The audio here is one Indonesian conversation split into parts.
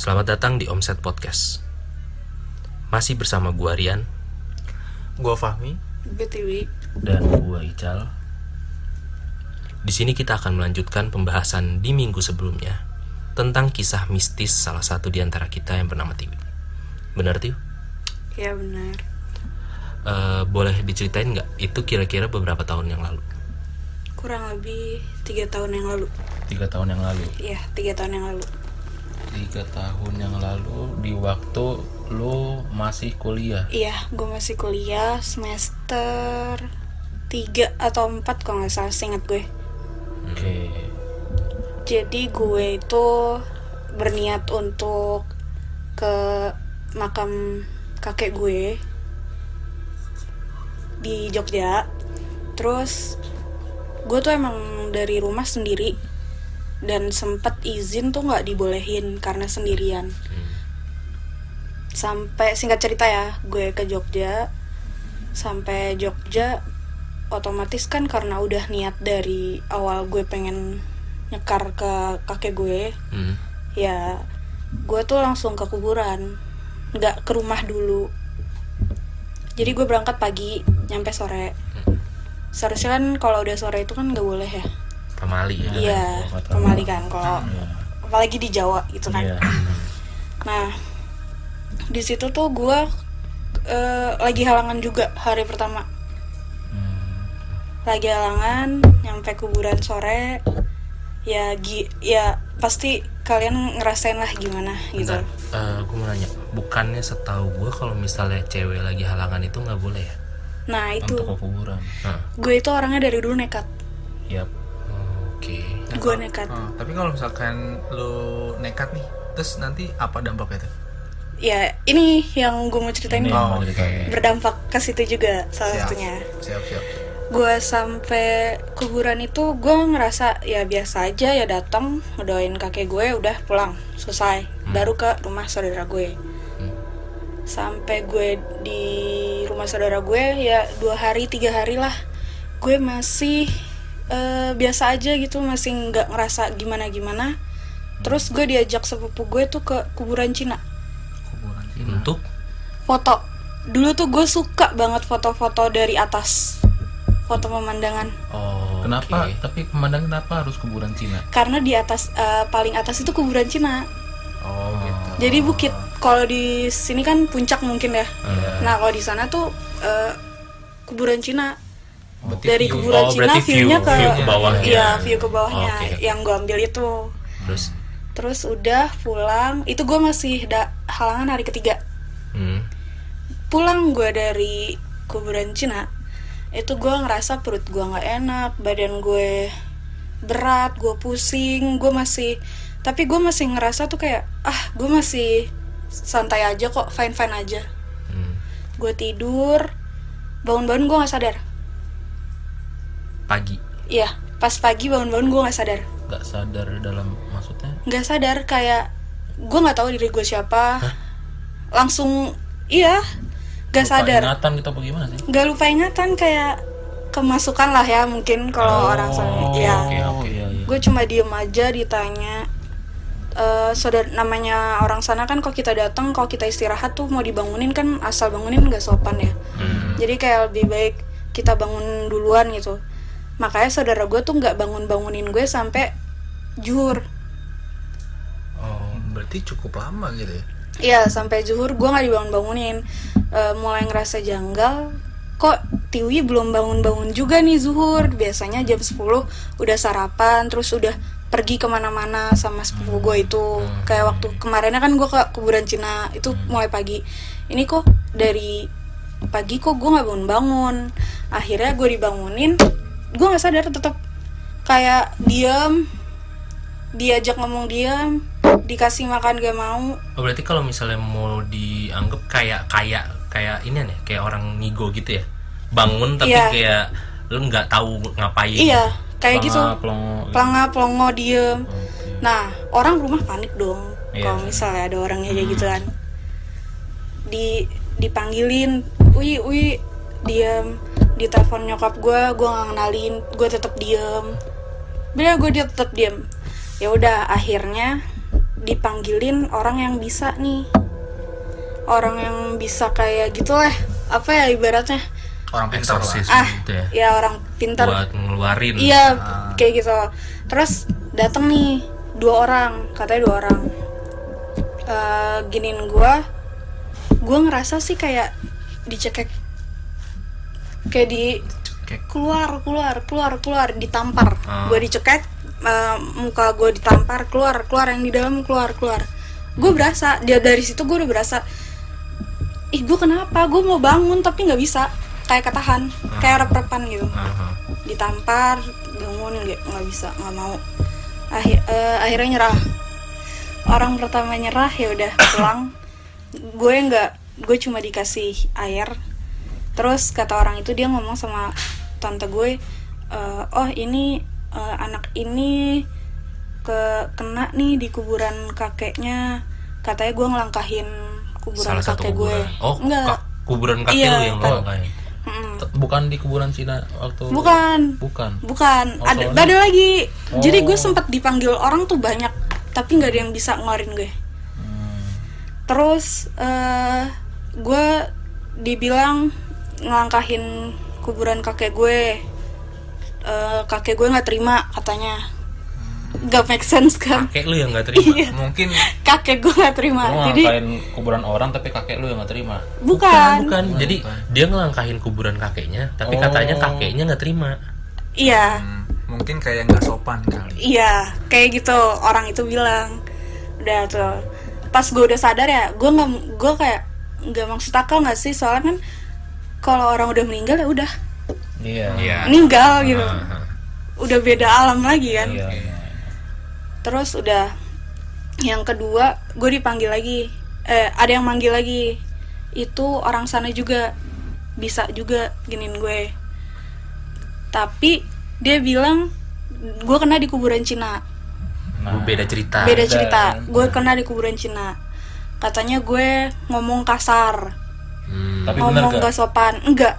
Selamat datang di Omset Podcast. Masih bersama gua Rian Gua Fahmi. BTW dan gua Ical. Di sini kita akan melanjutkan pembahasan di minggu sebelumnya tentang kisah mistis salah satu di antara kita yang bernama Tiwi. Benar Tiwi? ya benar Eh, boleh diceritain nggak itu kira-kira beberapa tahun yang lalu? kurang lebih tiga tahun yang lalu Tiga tahun yang lalu. ya tiga tahun yang lalu Tiga tahun yang lalu di waktu lu masih kuliah. iya gue masih kuliah semester tiga atau empat kalau nggak salah seingat gue Oke. jadi gue itu berniat untuk ke makam kakek gue di Jogja terus gue tuh emang dari rumah sendiri dan sempet izin tuh nggak dibolehin karena sendirian. Sampai singkat cerita ya gue ke Jogja. Sampai Jogja otomatis kan karena udah niat dari awal gue pengen nyekar ke kakek gue Hmm. ya gue tuh langsung ke kuburan nggak ke rumah dulu. Jadi gue berangkat pagi nyampe sore. Seharusnya kan kalau udah sore itu kan nggak boleh ya Pamali ya. iya gua. kan kalau Iya. apalagi di Jawa gitu kan Iya. nah di situ tuh gue eh, lagi halangan juga hari pertama Hmm. lagi halangan nyampe kuburan sore ya gi ya pasti kalian ngerasain lah gimana gitu Bentar, gue mau nanya, bukannya setahu gue kalau misalnya cewek lagi halangan itu nggak boleh ya? nah itu Untuk kuburan. Nah, gue itu orangnya dari dulu nekat yap. Oke. gue nekat Oh, tapi kalau misalkan lu nekat nih, terus nanti apa dampaknya tuh? ya ini yang gue mau ceritain Ini mau diceritain. berdampak ke situ juga salah Siap. satunya Siap, siap. gue sampai kuburan itu gue ngerasa ya biasa aja ya datang ngedoain kakek gue udah pulang selesai baru ke rumah saudara gue Hmm. sampai gue di rumah saudara gue ya dua hari tiga hari lah gue masih eh, biasa aja gitu masih nggak ngerasa gimana gimana terus gue diajak sepupu gue tuh ke kuburan Cina Kuburan sih. Untuk foto dulu tuh gue suka banget foto-foto dari atas foto pemandangan oh, Kenapa? oke. Tapi pemandangan kenapa harus kuburan Cina? karena di atas eh, paling atas itu kuburan Cina Oh, gitu. jadi bukit kalau di sini kan puncak mungkin ya Hmm. nah kalau di sana tuh eh, kuburan Cina Berarti dari view- kuburan oh, Cina view- view-nya ke view ke bawahnya. iya view ke bawahnya Oke. yang gue ambil itu Terus, terus udah pulang itu gue masih da halangan hari ketiga hmm. pulang gue dari kuburan Cina itu gue ngerasa perut gue nggak enak badan gue berat gue pusing gue masih tapi gue masih ngerasa tuh kayak ah gue masih santai aja kok fine fine aja hmm. gue tidur bangun-bangun gue nggak sadar pagi. iya pas pagi bangun-bangun gue nggak sadar. Nggak sadar dalam maksudnya? Nggak sadar kayak gue nggak tahu diri gue siapa. Langsung iya nggak Lupa sadar. ingatan gitu apa gimana sih? nggak lupa ingatan kayak kemasukan lah ya mungkin kalau orang sana ya Oke oke iya iya. gue cuma diem aja ditanya eh saudara namanya orang sana kan kalau kita datang kalau kita istirahat tuh mau dibangunin kan asal bangunin nggak sopan ya. Hmm. jadi kayak lebih baik kita bangun duluan gitu makanya saudara gue tuh nggak bangun bangunin gue sampai juhur. Oh, berarti cukup lama gitu ya? Iya sampai zuhur gue nggak dibangun bangunin mulai ngerasa janggal. Kok Tiwi belum bangun-bangun juga nih zuhur? Biasanya jam 10 udah sarapan terus udah pergi ke mana-mana sama sepupu gue itu. Kayak waktu kemarinnya kan gue ke kuburan Cina itu mulai pagi. Ini kok dari pagi kok gue nggak bangun-bangun. Akhirnya gue dibangunin gue nggak sadar tetap kayak diam diajak ngomong diam dikasih makan gak mau Oh, berarti kalau misalnya mau dianggap kayak kayak kayak ini nih, kayak orang ngigo gitu ya. Bangun tapi Iya. kayak lu nggak tahu ngapain. Iya, kayak gitu. Pelongo gitu. Pelanga pelongo diem. Oke. Nah, orang rumah panik dong. Iya. Kalau misalnya ada orangnya kayak gitu kan. Di dipanggilin, "Ui, ui." Diem. Di telepon nyokap gue, gue nggak kenalin, gue tetap diem. Bener gue dia tetap diem. Ya udah, akhirnya dipanggilin orang yang bisa nih orang yang bisa kayak gitulah apa ya ibaratnya orang pintar lah Eksorsis ah gitu ya ya orang pintar buat ngeluarin Iya, kayak gitu. Terus datang nih dua orang, katanya dua orang. Eh giniin gua, gua ngerasa sih kayak dicekek, kayak di keluar, keluar, keluar, keluar, ditampar. Ah. Gua dicekek, eh, muka gua ditampar, keluar, keluar yang di dalam keluar, keluar. Gue berasa, dia dari situ gue udah berasa, ih gue kenapa? Gue mau bangun tapi nggak bisa, kayak ketahan, kayak rep-repan gitu Aha. ditampar bangun nggak nggak bisa nggak mau Akhir, eh, akhirnya nyerah orang pertama nyerah ya udah pulang gue nggak gue cuma dikasih air terus kata orang itu dia ngomong sama tante gue eh, oh ini eh, anak ini ke kena nih di kuburan kakeknya katanya gue ngelangkahin kuburan salah kakek gue oh enggak kuburan kakek Iya. lu yang lo bukan di kuburan Cina waktu bukan bukan Bukan, Oh, ada soalnya- ada lagi. Jadi gue Oh. sempat dipanggil orang tuh banyak, tapi nggak ada yang bisa ngeluarin gue. Hmm. Terus eh gue dibilang ngelangkahin kuburan kakek gue. Eh, kakek gue nggak terima katanya. Gak make sense kan? kakek lu yang nggak terima Iya, mungkin kakek gue nggak terima. Lu Jadi kuburan orang tapi kakek lu yang gak terima bukan, bukan jadi dia ngelangkahin kuburan kakeknya tapi Oh. katanya kakeknya nggak terima iya, hmm, mungkin kayak nggak sopan kali iya, kayak gitu orang itu bilang. Udah tuh, pas gue udah sadar ya, gue nggak, gue kayak nggak maksud akal nggak sih soalnya kan kalau orang udah meninggal ya udah. Iya. Iya. Meninggal gitu. Udah beda alam lagi kan? Iya. Terus udah yang kedua gue dipanggil lagi. Eh ada yang manggil lagi. Itu orang sana juga. Bisa juga giniin gue. Tapi dia bilang gue kena di kuburan Cina. Nah. Beda cerita. Beda cerita. Gue kena di kuburan Cina. Katanya gue ngomong kasar Hmm. tapi bener ngomong gak gak sopan enggak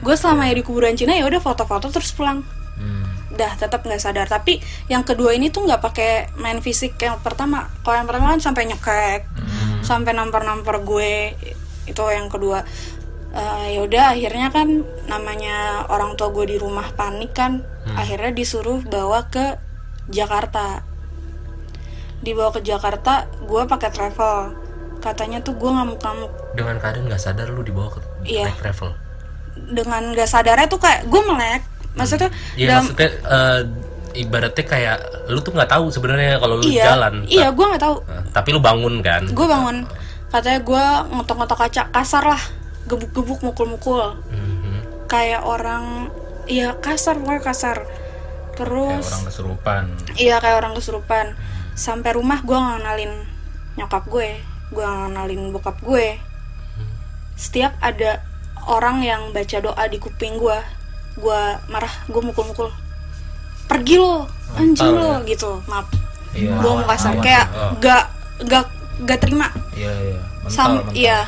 gue selama ya di kuburan Cina ya udah foto-foto terus pulang. Hmm. dah tetap nggak sadar. Tapi yang kedua ini tuh nggak pakai main fisik. Yang pertama kalau yang pertama kan sampai nyekek sampai nampar-nampar gue itu yang kedua. Eh, ya udah akhirnya kan namanya orang tua gue di rumah panik kan akhirnya disuruh bawa ke Jakarta. Dibawa ke Jakarta gue pakai travel katanya tuh gue ngamuk-ngamuk. Dengan keadaan nggak sadar lu dibawa ke Iya. naik travel? Dengan gak sadarnya tuh kayak gue melek. Maksudnya Iya dalam- maksudnya eh, ibaratnya kayak lu tuh nggak tahu sebenarnya kalau lu iya. jalan. Iya gue nggak tahu. Nah, tapi lu bangun kan? Gue bangun. Katanya gue ngotok-ngotok kaca kasar lah. Gebuk-gebuk mukul-mukul. Mhm. kayak orang iya kasar pokoknya kasar. Kayak terus orang kesurupan. Iya kayak orang kesurupan. Sampai rumah gue ngenalin nyokap gue gue ngenalin bokap gue. Setiap ada orang yang baca doa di kuping gue gue marah gue mukul-mukul. Pergi lo anjing lo gitu maaf. Iya. gue mau kasar. Awas, kayak oh. gak gak gak terima. Iya iya. Mental, Sam mental. iya.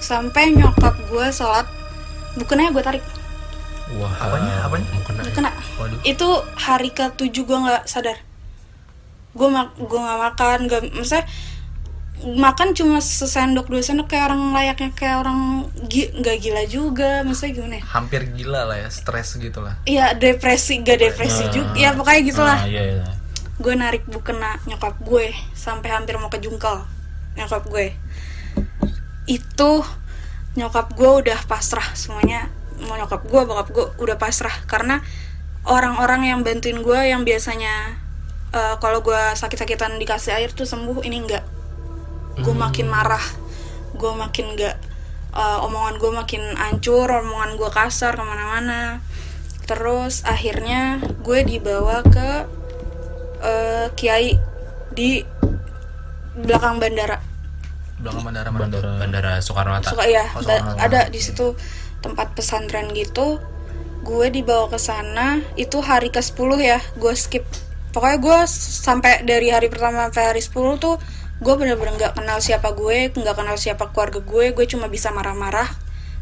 Sampai nyokap gue sholat bukannya gue tarik. Wah apanya? Apanya? mau kena ya? kena waduh. Itu hari ke tujuh gue nggak sadar. Gue mak gue nggak makan gak maksudnya makan cuma sesendok dua sendok kayak orang layaknya kayak orang gi- nggak gila juga maksudnya gimana ya? Hampir gila lah ya stres gitu lah Iya depresi gak depresi juga. Ya pokoknya gitulah. Ah, iya iya. Gue narik bukena nyokap gue sampai hampir mau kejungkal nyokap gue. Itu nyokap gue udah pasrah semuanya. Mau nyokap gue bokap gue udah pasrah. Karena orang-orang yang bantuin gue yang biasanya eh, kalau gue sakit-sakitan dikasih air tuh sembuh ini enggak gue makin marah. Gue makin enggak eh, omongan gue makin hancur omongan gue kasar ke mana-mana. Terus akhirnya gue dibawa ke eh, kiai di belakang bandara. Belakang bandara mana? bandara bandara Soekarno Hatta. Suka ya Oh, ba- ada di situ tempat pesantren gitu. Gue dibawa ke sana itu hari ke 10 ya gue skip. Pokoknya gue sampai dari hari pertama sampai hari 10 tuh gue bener-bener nggak kenal siapa gue nggak kenal siapa keluarga gue gue cuma bisa marah-marah.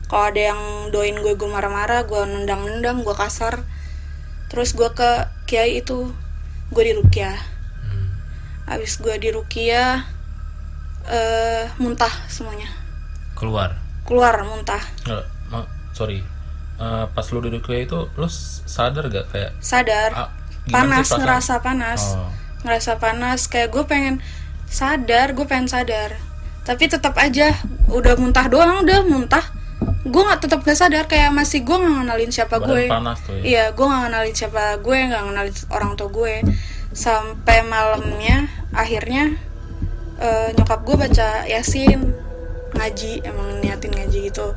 Kalau ada yang doain gue gue marah-marah gue nendang-nendang gue kasar. Terus gue ke kiai itu gue di rukyah abis gue di Rukia eh muntah semuanya. Keluar. keluar muntah. Ma- sorry. Eh, pas lu duduk itu, lu sadar gak kayak sadar. Ah, panas ngerasa panas. Oh. ngerasa panas kayak gue pengen sadar gue pengen sadar. Tapi tetap aja udah muntah doang udah muntah. Gue nggak tetap gak sadar kayak masih gue nggak ngenalin siapa Badan gue panas tuh ya. iya gue nggak ngenalin siapa gue nggak ngenalin orang tua gue sampai malamnya akhirnya eh, nyokap gue baca yasin. Ngaji emang niatin ngaji gitu.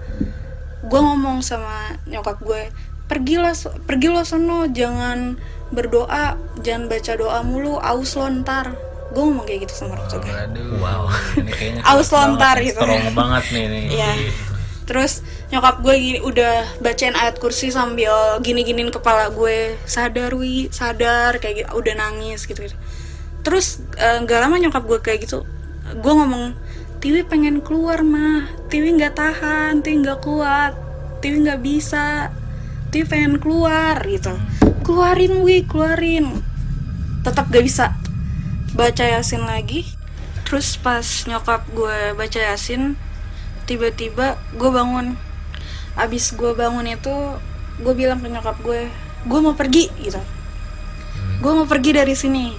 Gue ngomong sama nyokap gue pergilah pergi lo sono jangan berdoa jangan baca doa mulu aus lo ntar gue ngomong kayak gitu sama tua gue Waduh. Wow. Ini kayaknya Aus lontar banget, gitu. Strong banget nih nih. Iya. Terus nyokap gue gini, udah bacain ayat kursi sambil gini-giniin kepala gue sadar wi sadar kayak gitu udah nangis gitu, -gitu. Terus eh, nggak lama nyokap gue kayak gitu gue ngomong Tiwi pengen keluar mah Tiwi nggak tahan Tiwi nggak kuat Tiwi nggak bisa Tiwi pengen keluar gitu keluarin wi keluarin tetap gak bisa baca yasin lagi. Terus pas nyokap gue baca yasin tiba-tiba gue bangun. Abis gue bangun itu gue bilang ke nyokap gue gue mau pergi gitu. Gue mau pergi dari sini.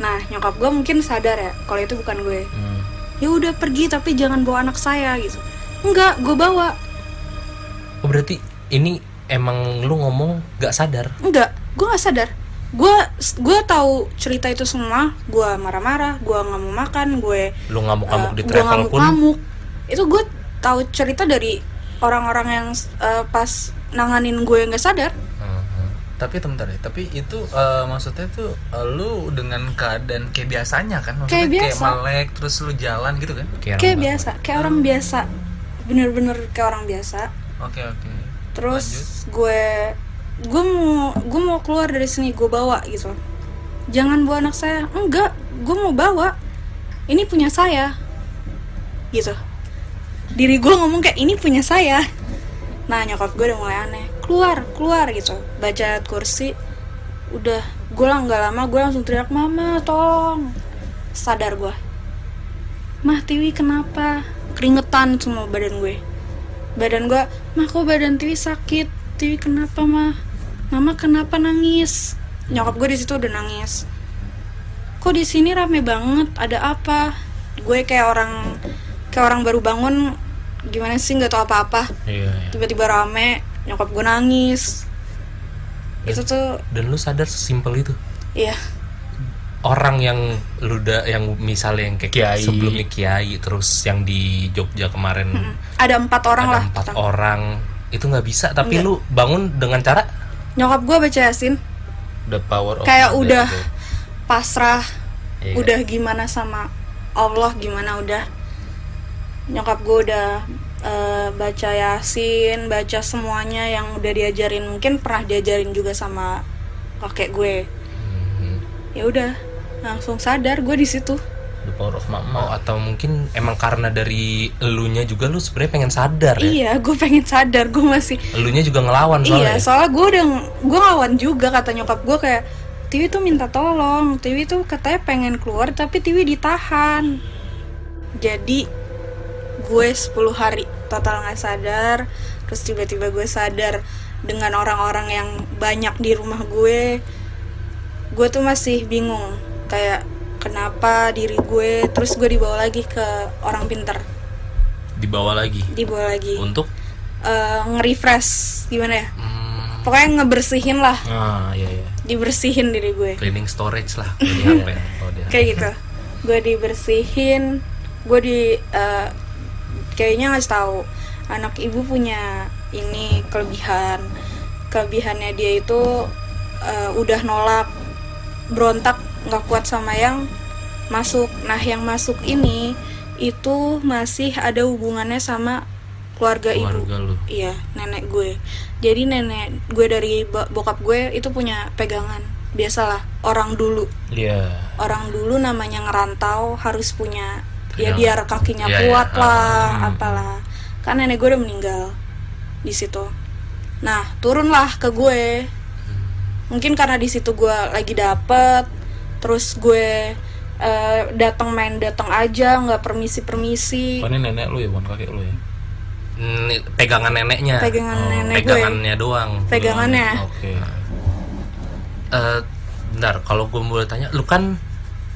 Nah nyokap gue mungkin sadar ya kalau itu bukan gue. Hmm. ya udah pergi tapi jangan bawa anak saya gitu. Enggak gue bawa. Oh berarti ini emang lu ngomong gak sadar? enggak gue nggak sadar gue gue tahu cerita itu semua gue marah-marah gue nggak mau makan gue Lu ngamuk-ngamuk Eh, di travel pun? ngamuk-ngamuk. itu gue tahu cerita dari orang-orang yang eh, pas nanganin gue nggak sadar Hmm. Tapi bentar deh, tapi itu eh, maksudnya tuh eh, lu dengan keadaan kayak biasanya kan? Maksudnya Kayak biasa. melek terus lu jalan gitu kan? Kayak, kayak biasa kayak orang biasa bener-bener kayak orang biasa Oke oke. terus gue gue mau gue mau keluar dari sini gue bawa gitu. Jangan bawa anak saya. Enggak gue mau bawa. Ini punya saya. Gitu. Diri gue ngomong kayak ini punya saya. Nah nyokap gue udah mulai aneh. Keluar keluar gitu. Baca kursi. Udah gue lah nggak lama gue langsung teriak mama tolong. Sadar gue mah Tiwi kenapa? Keringetan semua badan gue. Badan gue mah kok badan Tiwi sakit? Tiwi kenapa mah mama kenapa nangis? Nyokap gue di situ udah nangis. Kok di sini rame banget? Ada apa? Gue kayak orang kayak orang baru bangun. Gimana sih? Nggak tahu apa-apa. Iya, iya. tiba-tiba rame nyokap gue nangis. Itu tuh Dan lu sadar sesimpel itu? iya. Orang yang lu udah yang misalnya yang kayak Kiai. sebelumnya kiai terus yang di Jogja kemarin ada empat orang ada lah empat orang. Itu nggak bisa tapi Nggak. lu bangun dengan cara nyokap gue baca yasin. The power of kayak udah pasrah Iya. udah gimana sama Allah gimana udah. Nyokap gue udah eh, baca yasin baca semuanya yang udah diajarin. Mungkin pernah diajarin juga sama kakek gue. Hmm. ya udah langsung sadar gue di situ The power of Oh, mama. atau mungkin emang karena dari elunya juga lu sebenarnya pengen sadar ya. iya gue pengen sadar gue masih Elunya juga ngelawan soalnya. iya soalnya gue udah gue ngelawan juga kata nyokap gue kayak Tiwi tuh minta tolong Tiwi tuh katanya pengen keluar tapi Tiwi ditahan jadi gue 10 hari total nggak sadar terus tiba-tiba gue sadar dengan orang-orang yang banyak di rumah gue gue tuh masih bingung kayak kenapa diri gue terus gue dibawa lagi ke orang pinter. Dibawa lagi? Dibawa lagi. Untuk? Eh, nge-refresh gimana ya? Hmm, pokoknya ngebersihin lah. Ah, iya iya. dibersihin diri gue. Cleaning storage lah. Apa ya? Oh, kayak gitu. Gue dibersihin gue di eh, kayaknya ngasih tahu. Anak ibu punya ini kelebihan. Kelebihannya dia itu eh, udah nolak berontak nggak kuat sama yang masuk nah yang masuk ini itu masih ada hubungannya sama keluarga, ibu Keluarga lu. Iya, nenek gue. Jadi nenek gue dari bo- bokap gue itu punya pegangan. Biasalah, orang dulu. Iya. Orang dulu namanya ngerantau harus punya ya Pegangan. biar kakinya Iya, kuat iya. lah, Hmm. apalah. Kan nenek gue udah meninggal di situ. Nah, turunlah ke gue. Mungkin karena di situ gue lagi dapet, terus gue eh, datang main datang aja nggak permisi permisi Oh, ini nenek lu ya, bukan kakek lu ya? Pegangan neneknya. Pegangan Oh, nenek gue. pegangannya doang. Pegangannya. Oke. Eh, bentar kalau gue boleh tanya lu kan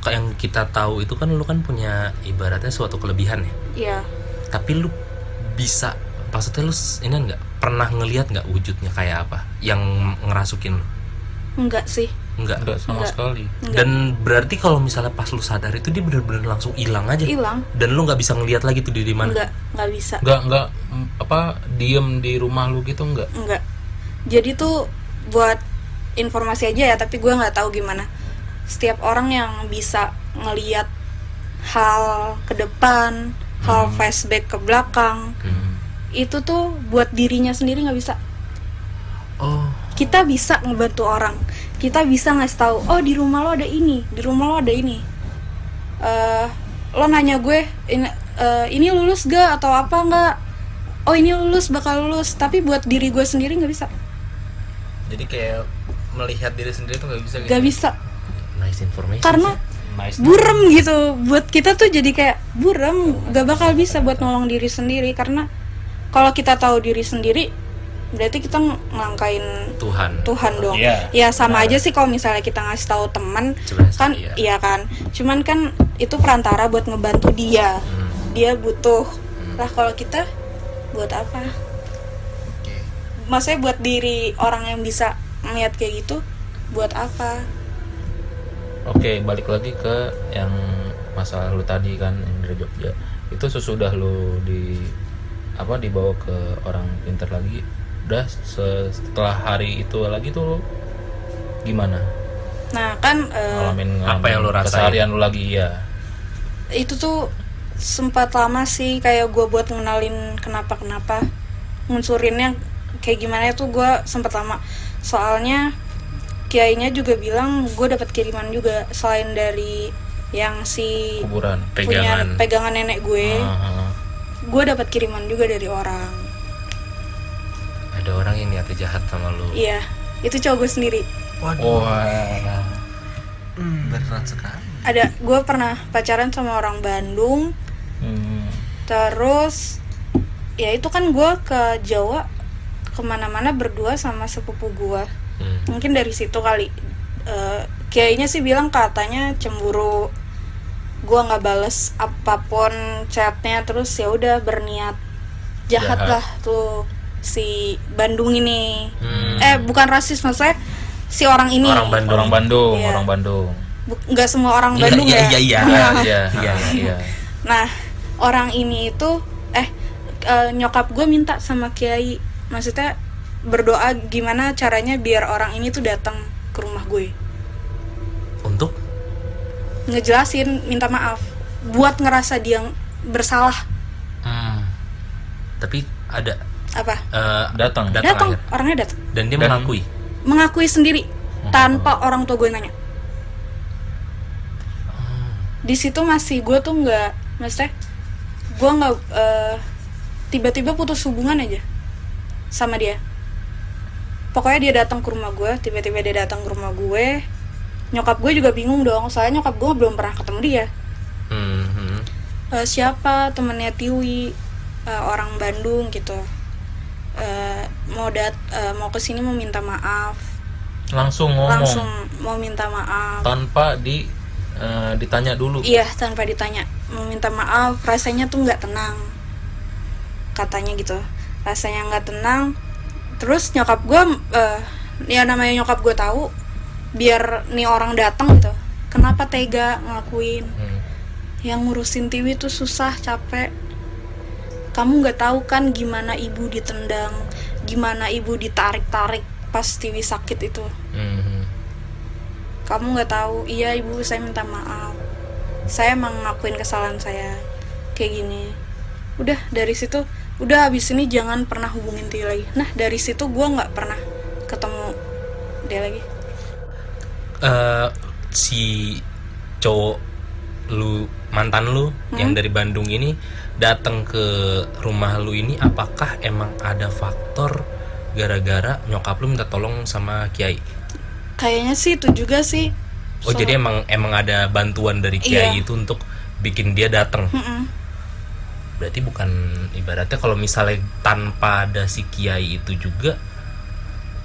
kayak yang kita tahu itu kan lu kan punya ibaratnya suatu kelebihan ya? Iya. Tapi lu bisa maksudnya lu ini nggak pernah ngelihat nggak wujudnya kayak apa yang ngerasukin lu enggak sih. Nggak Enggak sama Enggak. sekali. enggak. Dan berarti kalau misalnya pas lu sadar itu dia bener-bener langsung hilang aja. Hilang. Dan lu nggak bisa ngelihat lagi tuh dia di mana. Enggak enggak bisa. Enggak enggak mm, apa diem di rumah lu gitu enggak? enggak. Jadi tuh buat informasi aja ya tapi gue nggak tahu gimana. Setiap orang yang bisa ngeliat hal ke depan hal flashback ke belakang Hmm. itu tuh buat dirinya sendiri nggak bisa kita bisa ngebantu orang. Kita bisa ngasih tahu oh di rumah lo ada ini di rumah lo ada ini. Eh lo nanya gue ini, eh, ini lulus gak atau apa nggak oh ini lulus bakal lulus. Tapi buat diri gue sendiri nggak bisa. Jadi kayak melihat diri sendiri tuh nggak bisa gitu nggak bisa. Nice information karena Nice. burem gitu. Buat kita tuh jadi kayak burem. Gak bakal bisa buat nolong diri sendiri. Karena kalau kita tahu diri sendiri berarti kita ng- ngelangkain Tuhan. Tuhan dong. Iya, ya sama aja sih kalau misalnya kita ngasih tahu teman kan iya. iya kan. Cuman kan itu perantara buat ngebantu dia. Hmm. dia butuh. Lah kalau kita buat apa? Oke. maksudnya buat diri orang yang bisa melihat kayak gitu buat apa? Oke, balik lagi ke yang masalah lu tadi kan yang dari Jogja. Itu sesudah lu di apa dibawa ke orang pinter lagi, udah se- setelah hari itu lagi tuh gimana? nah kan eh, Ngalamin, apa yang lu ngalamin rasain? Keseharian lu lagi ya. itu tuh sempat lama sih kayak gue buat ngenalin kenapa kenapa ngunsurinnya kayak gimana itu gue sempat lama soalnya kiainya juga bilang gue dapat kiriman juga selain dari yang si Kuburan. punya Pegangan. pegangan nenek gue Ah, ah. gue dapat kiriman juga dari orang ada orang yang niatnya jahat sama lu. Iya itu cowok gue sendiri. Waduh. Wah. berat sekali. Ada gue pernah pacaran sama orang Bandung. Hmm. terus ya itu kan gue ke Jawa ke mana-mana berdua sama sepupu gue Hmm. mungkin dari situ kali. Eh, kiainya sih bilang katanya cemburu. Gue nggak bales apa pun chatnya terus ya udah berniat jahat, Jahat. lah tuh si Bandung ini Hmm. eh bukan rasis maksudnya si orang ini Orang Bandung. Orang Bandung, Iya. orang Bandung. Nggak semua orang Iya, Bandung iya, ya iya, iya. Iya, iya, iya, iya. Nah, orang ini itu eh eh, nyokap gue minta sama kiai, maksudnya berdoa gimana caranya biar orang ini tuh datang ke rumah gue, untuk ngejelasin, minta maaf, buat ngerasa dia bersalah Hmm. tapi ada apa? eh, Datang. datang orangnya datang, dan dia Dan- mengakui mengakui sendiri tanpa orang tua gue nanya. Di situ masih gue tuh nggak, maksudnya gue nggak eh, tiba-tiba putus hubungan aja sama dia. pokoknya dia datang ke rumah gue tiba-tiba dia datang ke rumah gue nyokap gue juga bingung dong soalnya nyokap gue belum pernah ketemu dia Hmm, hmm. Eh, siapa temennya Tiwi Eh, orang Bandung gitu Eh, mau dat eh, mau ke sini mau minta maaf. Langsung ngomong. Langsung mau minta maaf. Tanpa di eh, ditanya dulu. iya tanpa ditanya. Mau minta maaf rasanya tuh nggak tenang. Katanya gitu. Rasanya nggak tenang. Terus nyokap gue eh, ya namanya nyokap gue tahu biar nih orang datang gitu. Kenapa tega ngelakuin? Hmm. yang ngurusin Tiwi tuh susah capek kamu nggak tahu kan gimana ibu ditendang gimana ibu ditarik-tarik pas Tiwi sakit itu? Hmm, hmm. kamu nggak tahu? Iya ibu saya minta maaf. Saya emang ngakuin kesalahan saya. Kayak gini. Udah dari situ udah habis ini jangan pernah hubungin Tiwi lagi. Nah dari situ gue nggak pernah ketemu dia lagi. Eh, si cowok lu mantan lu yang dari Bandung ini datang ke rumah lu ini apakah emang ada faktor gara-gara nyokap lu minta tolong sama kiai kayaknya sih itu juga sih Oh jadi emang emang ada bantuan dari kiai Iya. itu untuk bikin dia datang. Mm-mm. Berarti bukan ibaratnya kalau misalnya tanpa ada si kiai itu juga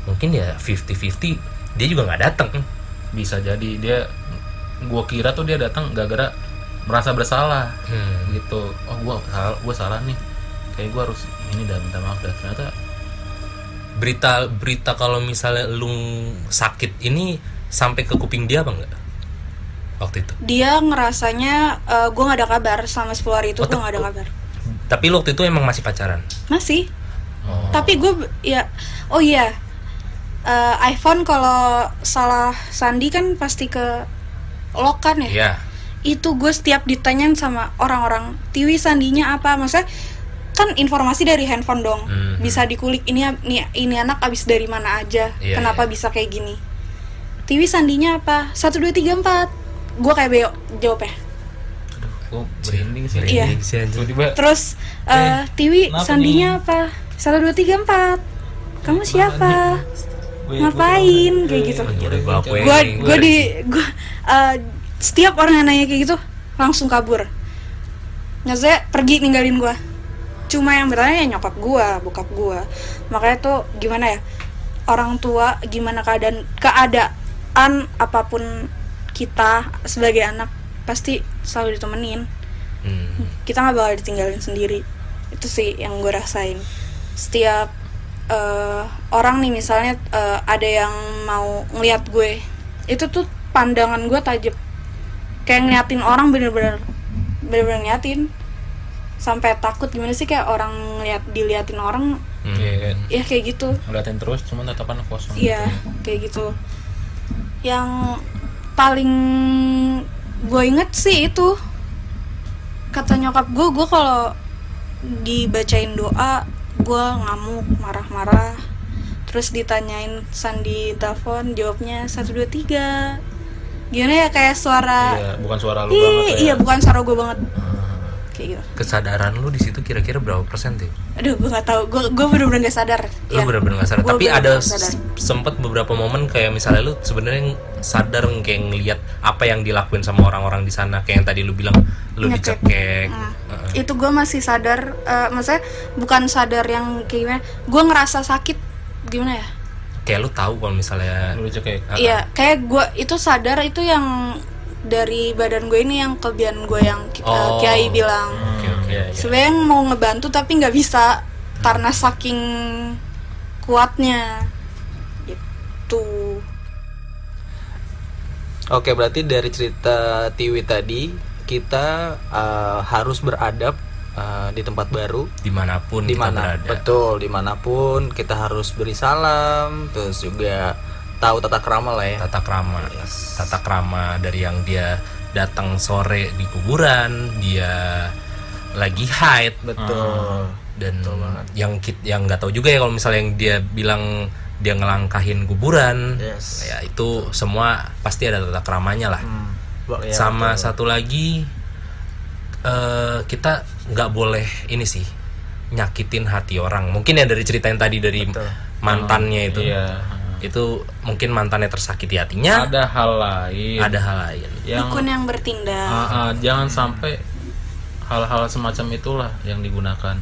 mungkin ya 50-50 dia juga nggak datang. bisa jadi dia gua kira tuh dia datang gara-gara merasa bersalah Hmm. gitu oh gua salah gua salah nih kayak gua harus ini dah minta maaf dah ternyata Berita berita kalau misalnya lu sakit ini sampai ke kuping dia apa enggak? Waktu itu. Dia ngerasanya gue nggak ada kabar selama 10 hari itu Oh, gue nggak ada kabar. Tapi lu waktu itu emang masih pacaran. Masih. Oh. Tapi gue ya oh iya Eh, iPhone kalau salah sandi kan pasti ke lock kan ya. Iya. Itu gue setiap ditanyain sama orang-orang Tiwi sandinya apa, maksudnya kan informasi dari handphone dong, Mhm. bisa dikulik ini ini, ini anak abis dari mana aja, Iya, kenapa iya. bisa kayak gini. Tiwi sandinya apa? Satu dua tiga empat. Gue kayak beo jawabnya. aduh gua merinding sih Iya. Tiba-tiba Terus eh Tiwi sandinya apa? Satu dua tiga empat. Kamu siapa? Ngapain kayak gitu? Gue di gue eh, setiap orang yang nanya kayak gitu langsung kabur. Maksudnya pergi ninggalin gue. Cuma yang bertanya ya nyokap gue, bokap gue. Makanya tuh gimana ya? Orang tua gimana keadaan keadaan apa pun kita sebagai anak pasti selalu ditemenin Hmm. kita nggak bakal ditinggalin sendiri itu sih yang gue rasain setiap eh, orang nih misalnya eh, ada yang mau ngeliat gue itu tuh pandangan gue tajam kayak ngeliatin orang bener-bener bener-bener ngeliatin sampai takut gimana sih kayak orang ngeliat diliatin orang Hmm. Iya, ya kayak gitu ngeliatin terus cuman tatapan kosong Iya, gitu. kayak gitu. Yang paling gue inget sih itu kata nyokap gue, gue kalau dibacain doa, gue ngamuk, marah-marah. Terus ditanyain sandi telepon, jawabnya satu dua tiga. Gimana ya kayak suara, Iya, bukan suara lu banget ya. iya bukan suara gue banget, kayak gitu. Kesadaran lu di situ kira-kira berapa persen tuh? Aduh, gue gak tahu, gue gue bener-bener gak sadar. Lu Iya. bener-bener gak sadar. Gua Tapi ada sadar. sempet beberapa momen kayak misalnya lu sebenarnya sadar kayak ngelihat apa yang dilakuin sama orang-orang di sana kayak yang tadi lu bilang lu Ngecek. dicekek. Hmm. Heeh. itu gue masih sadar eh, maksudnya bukan sadar yang kayak gimana gue ngerasa sakit gimana ya Kayak lu tahu kalau misalnya iya kayak gue itu sadar itu yang dari badan gue ini yang kelebihan gue yang ki- eh, Oh. kiai bilang Oke oke. Iya, iya. sebenarnya mau ngebantu tapi nggak bisa karena saking kuatnya gitu Oke, berarti dari cerita Tiwi tadi kita uh, harus beradab uh, di tempat baru, di mana pun di kita berada. betul, di mana pun kita harus beri salam, terus juga tahu tata krama lah ya. tata krama tata krama dari yang dia datang sore di kuburan dia lagi haid Betul. dan yang kit yang nggak tahu juga ya kalau misalnya yang dia bilang dia ngelangkahin kuburan Yes. ya itu semua pasti ada tata kramanya lah Hmm. Ya, sama betul. satu lagi eh, kita nggak boleh ini sih nyakitin hati orang mungkin ya dari cerita yang tadi dari Betul. mantannya itu Iya. itu mungkin mantannya tersakiti hatinya Ada hal lain. ada hal lain yang dukun yang bertindak Ah, ah, jangan sampai hal-hal semacam itulah yang digunakan.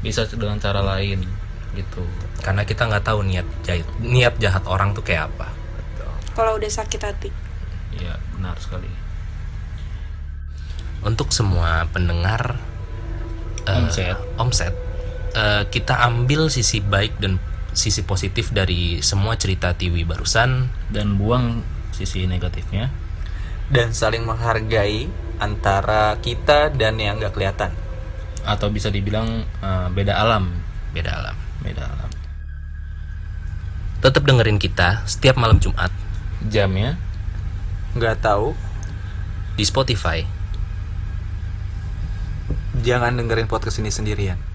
Bisa dengan cara lain gitu. karena kita nggak tahu niat jahat niat jahat orang tuh kayak apa kalau udah sakit hati Iya, benar sekali. Untuk semua pendengar eh, Omset. omset eh, kita ambil sisi baik dan sisi positif dari semua cerita Tiwi barusan Dan buang sisi negatifnya. dan saling menghargai antara kita dan yang nggak kelihatan. Atau bisa dibilang eh, beda alam. beda alam Beda alam. tetap dengerin kita setiap malam Jumat Jamnya Nggak tahu, di Spotify jangan dengerin podcast ini sendirian.